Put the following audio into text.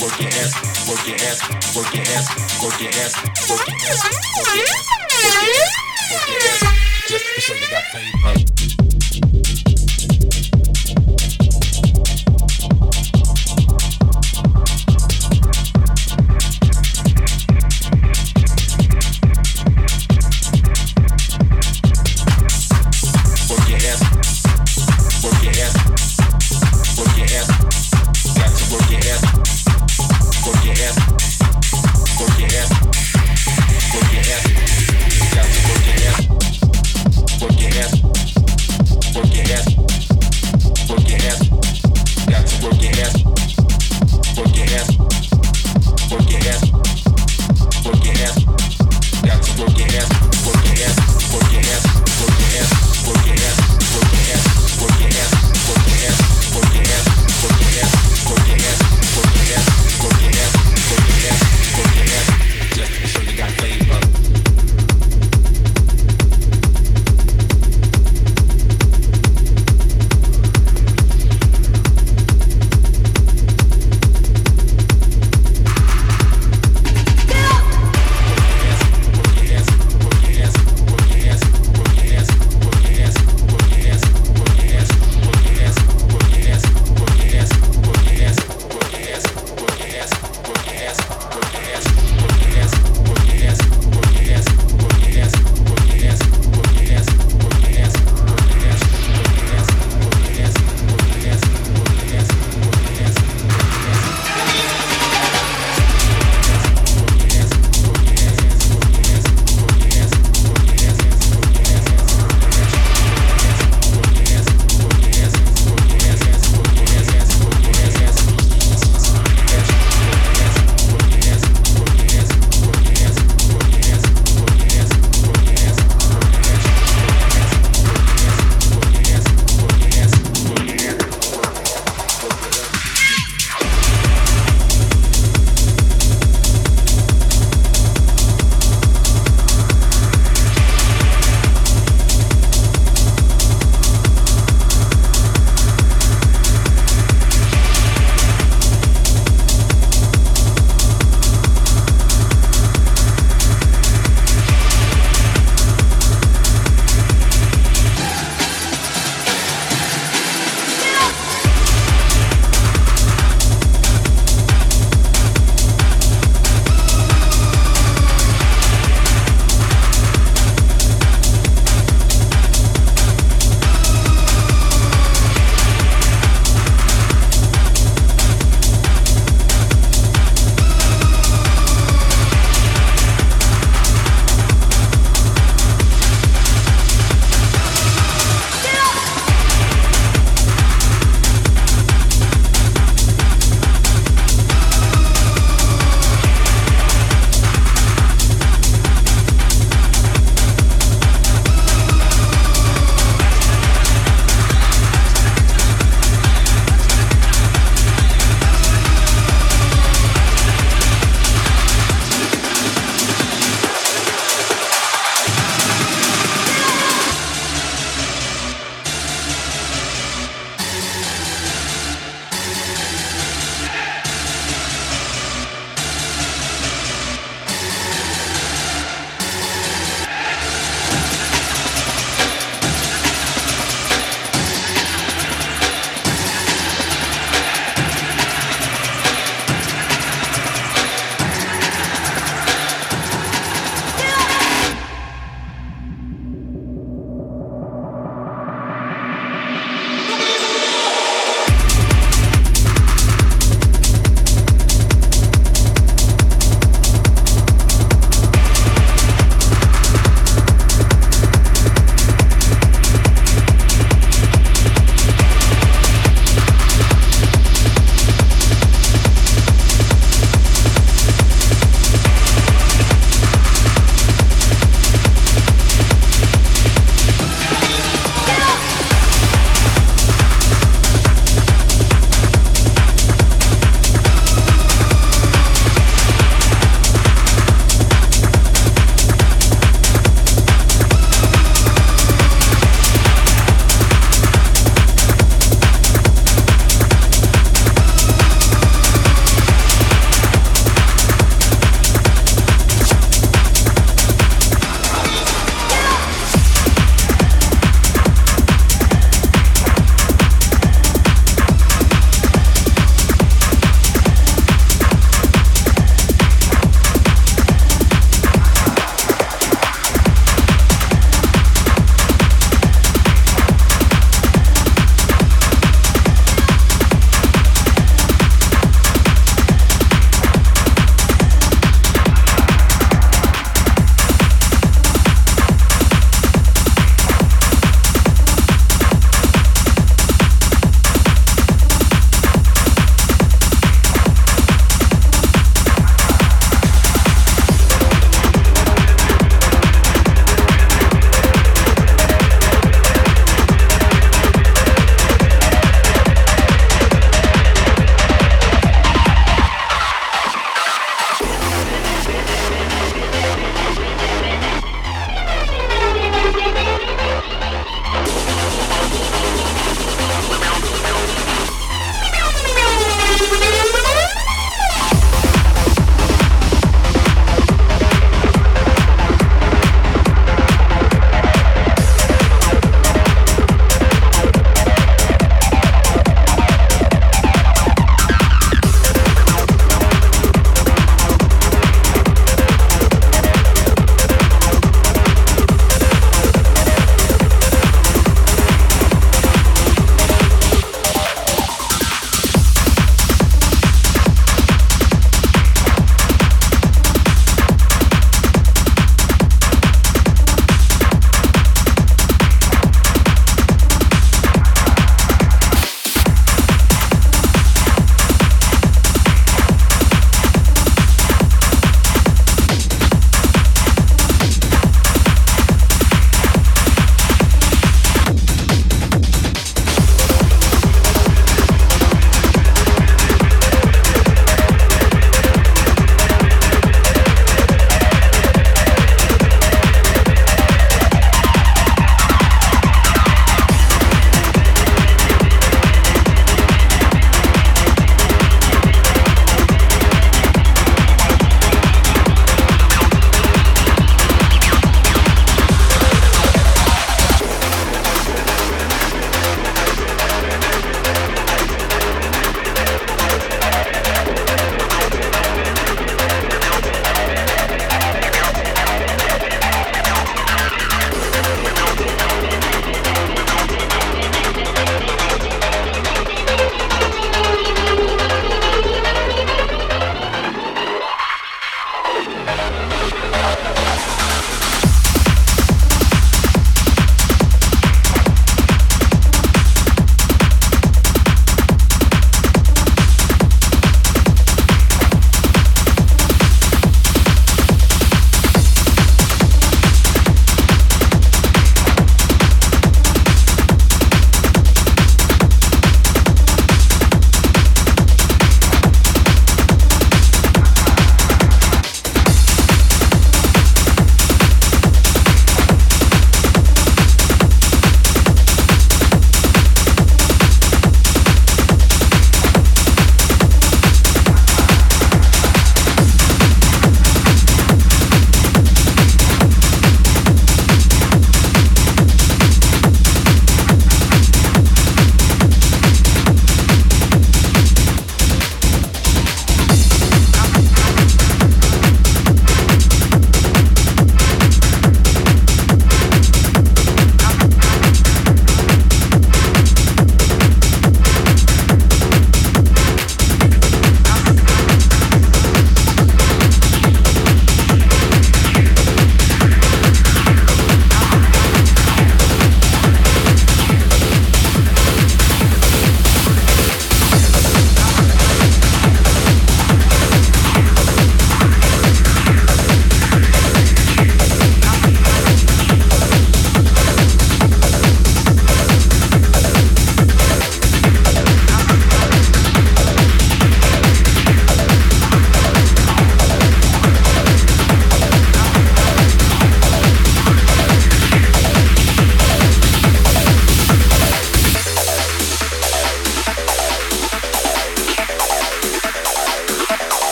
work your ass, work your ass, work your ass, work your ass, work your ass, Work your ass. Work your ass. Work just to show you got flavor.